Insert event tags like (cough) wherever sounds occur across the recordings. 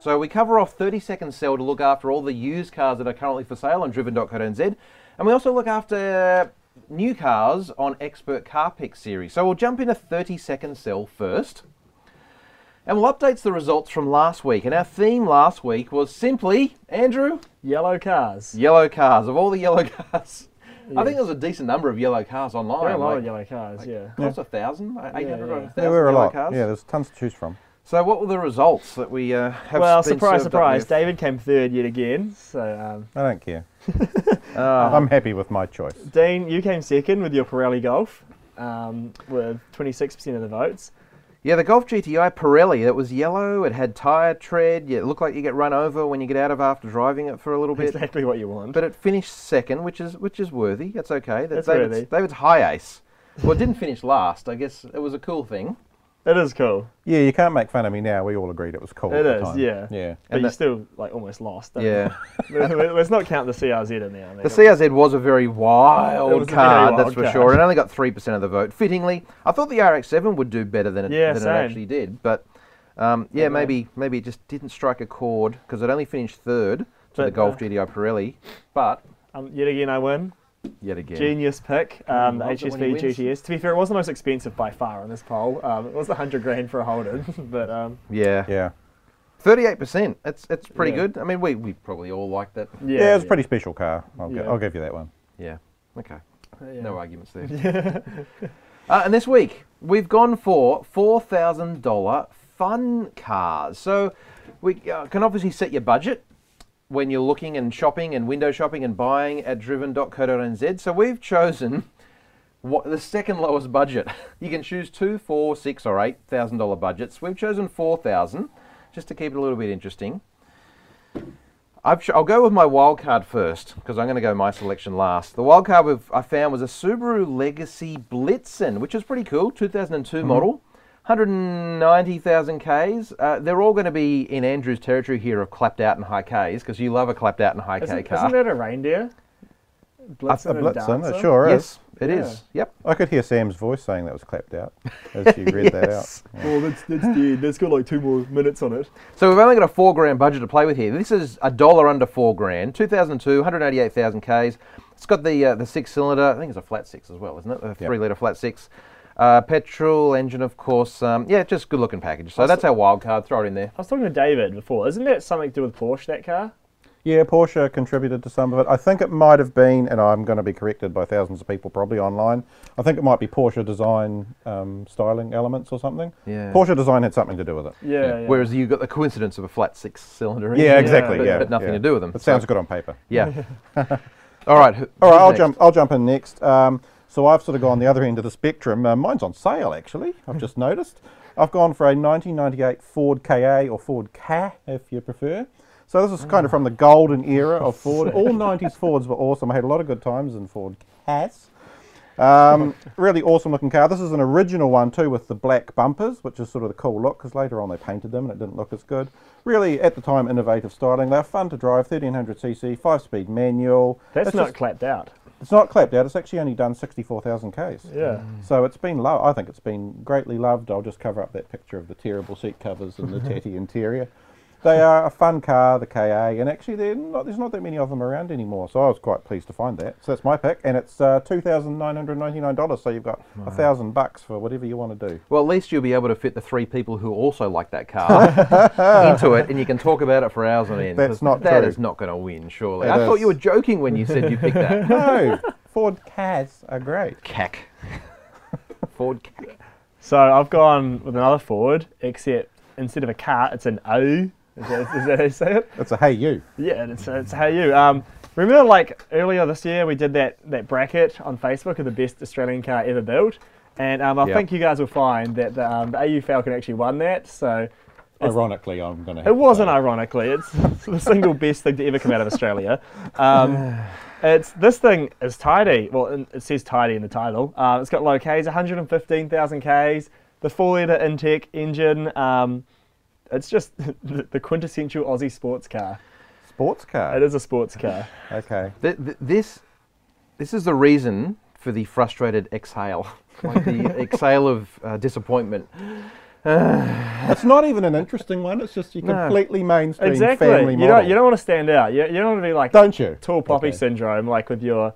So we cover off 30 second sell to look after all the used cars that are currently for sale on driven.co.nz. And we also look after new cars on Expert Car Pick series. So we'll jump into 30 second sell first. And we'll update the results from last week. And our theme last week was simply, Andrew, Yellow cars. yellow cars. Of all the yellow (laughs) cars, I think there was a decent number of yellow cars online. There are a lot like, of yellow cars, yeah. Close to a thousand, eight hundred yeah. or There thousand were a yellow lot. cars. Yeah, there's tons to choose from. So what were the results that we uh, have? Well, been surprise, surprise. David came third yet again. So, um, I don't care. (laughs) Ah. I'm happy with my choice. Dean, you came second with your Pirelli Golf um, with 26% of the votes. Yeah, the Golf GTI Pirelli. It was yellow. It had tyre tread. Yeah, it looked like you get run over when you get out of after driving it for a little bit. Exactly what you want. But it finished second, which is which is worthy. That's okay. That's That's David's, worthy. David's HiAce. Well, it didn't finish last. I guess it was a cool thing. It is cool. Yeah, you can't make fun of me now. We all agreed it was cool. It at the is, time. yeah. Yeah. But And you still like almost lost. don't Yeah. (laughs) Let's not count the CRZ in there. I mean, The CRZ was a very wild card, very that's for card. sure. It only got 3% of the vote. Fittingly, I thought the RX-7 would do better than it, Yeah, than it actually did. But um, yeah, maybe maybe it just didn't strike a chord because it only finished third to the Golf uh, GTI Pirelli. But um, yet again, I win. Yet again, Genius pick, um, the loves it when he HSV. GTS. To be fair, it was the most expensive by far on this poll. Um, it was 100 grand for a Holden, (laughs) but um, yeah, Yeah. 38%. It's it's pretty Yeah. good. I mean, we, we probably all like that. yeah, Yeah, it was a pretty special car. I'll, gi- Yeah. I'll give you that one. Yeah. Okay. yeah. No arguments there. (laughs) uh, and this week we've gone for four thousand dollar fun cars. So we uh, can obviously set your budget when you're looking and shopping and window shopping and buying at driven.co.nz. So we've chosen what the second lowest budget. (laughs) You can choose two, four, six, or eight thousand dollar budgets. We've chosen four thousand, just to keep it a little bit interesting. I've ch- I'll go with my wild card first because I'm going to go my selection last. The wild card we've, I found was a Subaru Legacy Blitzen, which is pretty cool, 2002 mm-hmm. model, 190,000 Ks. Uh, they're all going to be in Andrew's territory here of clapped out and high Ks because you love a clapped out and high K Isn't, car. isn't that a reindeer? Blitzen a and Blitzen, it sure is. yes, it is. Yeah. Yep. I could hear Sam's voice saying that was clapped out as you read that (laughs) out. Yes. Oh, that's that's dead. That's got like two more minutes on it. So we've only got a four grand budget to play with here. This is a dollar under four grand. 2002, 188,000 Ks. It's got the uh, the six cylinder. I think it's a flat six as well, isn't it? A three litre flat six. Uh, petrol engine, of course. Um, yeah, just good looking package. So that's our wild card. Throw it in there. I was talking to David before. Isn't that something to do with Porsche? That car? Yeah, Porsche contributed to some of it. I think it might have been, and I'm going to be corrected by thousands of people probably online. I think it might be Porsche design um, styling elements or something. Yeah. Porsche design had something to do with it. Yeah. yeah. Whereas you got the coincidence of a flat six cylinder. Yeah, exactly. But, yeah, but nothing yeah. to do with them. It sounds So- good on paper. Yeah. (laughs) All right. All right. I'll next? jump. I'll jump in next. Um, so I've sort of gone the other end of the spectrum. Uh, mine's on sale actually. I've just (laughs) noticed. I've gone for a 1998 Ford KA or Ford Ka, if you prefer. So this is kind of from the golden era of (laughs) Ford. All 90s Fords were awesome. I had a lot of good times in Ford Kas. Um, (laughs) really awesome looking car. This is an original one too with the black bumpers, which is sort of the cool look because later on they painted them and it didn't look as good. Really, at the time, innovative styling. They're fun to drive, 1300cc, five-speed manual. That's It's not just- clapped out. It's not clapped out. It's actually only done 64,000 Ks. Yeah. Mm. So it's been loved. I think it's been greatly loved. I'll just cover up that picture of the terrible seat covers and the (laughs) tatty interior. They are a fun car, the KA, and actually they're not, there's not that many of them around anymore. So I was quite pleased to find that. So that's my pick, and it's uh, two thousand nine hundred ninety nine dollars. So you've got a thousand bucks for whatever you want to do. Well, at least you'll be able to fit the three people who also like that car (laughs) into it, and you can talk about it for hours on end. That's 'cause not That true. is not going to win, surely. It I thought you were joking when you said you picked that. (laughs) No, Ford Kas are great. Cack. (laughs) Ford cack. So I've gone with another Ford, except instead of a car, it's an O. Is that, is that how you say it? It's a hey you. Yeah, it's, it's how you. Um, remember, like earlier this year, we did that, that bracket on Facebook of the best Australian car ever built, and um, I Yep. think you guys will find that the, um, the AU Falcon actually won that. So Ironically, I'm going to. it wasn't ironically. It's the single best thing to ever come out of Australia. Um, (sighs) it's this thing is tidy. Well, it says tidy in the title. Uh, it's got low Ks, 115,000 Ks. The four-liter Intech engine. Um, it's just (laughs) the, the quintessential Aussie sports car. sports car. It is a sports car. (laughs) Okay. Th- th- this, this is the reason for the frustrated exhale, (laughs) like the exhale of uh, disappointment. (sighs) it's not even an interesting one. It's just your No. completely mainstream Exactly. family You model. don't, you don't want to stand out. You, you don't want to be like Don't you? tall poppy Okay. syndrome, like with your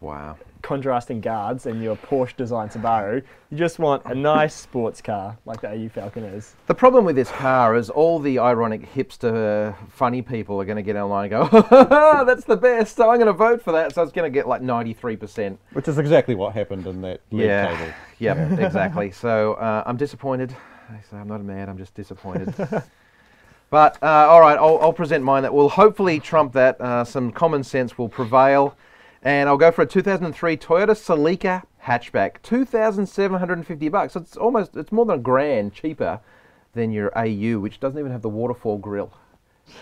Wow. Contrasting guards and your Porsche design Subaru. You just want a nice sports car like the AU Falcon is. The problem with this car is all the ironic hipster funny people are going to get online and go, (laughs) that's the best, so I'm going to vote for that. So it's going to get like 93%. Which is exactly what happened in that league Yeah. table. (laughs) Yep, exactly. So uh, I'm disappointed. I say I'm not mad, I'm just disappointed. (laughs) but uh, all right, I'll, I'll present mine that will hopefully trump that. Uh, some common sense will prevail. And I'll go for a 2003 Toyota Celica hatchback, 2,750 bucks. It's almost, it's more than a grand cheaper than your AU, which doesn't even have the waterfall grill.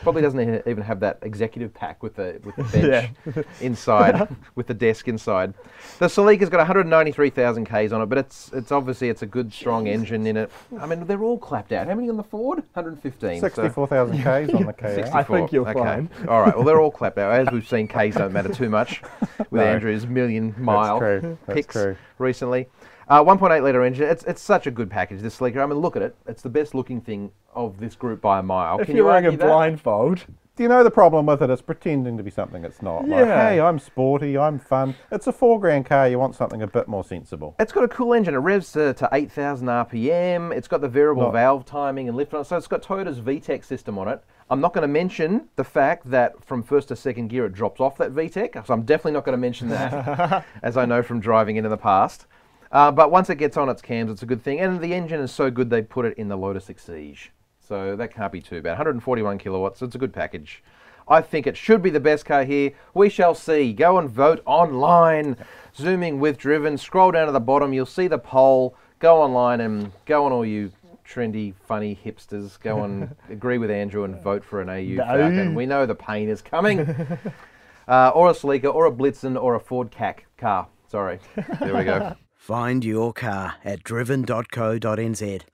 Probably doesn't e- even have that executive pack with the with the (laughs) bench inside, (laughs) with the desk inside. The Celica's got 193,000 k's on it, but it's it's obviously it's a good strong engine in it. I mean, they're all clapped out. How many on the Ford? 115. so- 64,000 (laughs) Ks on the KA. 64. I think you're okay. fine. All right. Well, they're all clapped out. As we've seen, K's don't matter too much with No. Andrew's million mile true. That's picks true. recently. Uh, 1.8 litre engine. It's it's such a good package. This Celica. I mean, look at it. It's the best looking thing of this group by a mile. If Can you're you wearing a that? blindfold, Do you know the problem with it? It's pretending to be something it's not. Like, Yeah. hey, I'm sporty, I'm fun. It's a four grand car. You want something a bit more sensible. It's got a cool engine. It revs to, to 8,000 RPM. It's got the variable Not- valve timing and lift on it. So it's got Toyota's VTEC system on it. I'm not going to mention the fact that from first to second gear it drops off that VTEC. So I'm definitely not going to mention that, (laughs) as I know from driving it in the past. Uh, but once it gets on its cams, it's a good thing. And the engine is so good they put it in the Lotus Exige. So that can't be too bad. 141 kilowatts. so It's a good package. I think it should be the best car here. We shall see. Go and vote online. Zooming with driven. Scroll down to the bottom. You'll see the poll. Go online and go on all you trendy, funny hipsters. Go and (laughs) agree with Andrew and vote for an AU No. Falcon. We know the pain is coming. (laughs) uh, or a Celica, or a Blitzen, or a Ford CAC car. Sorry. There we go. (laughs) Find your car at driven.co.nz.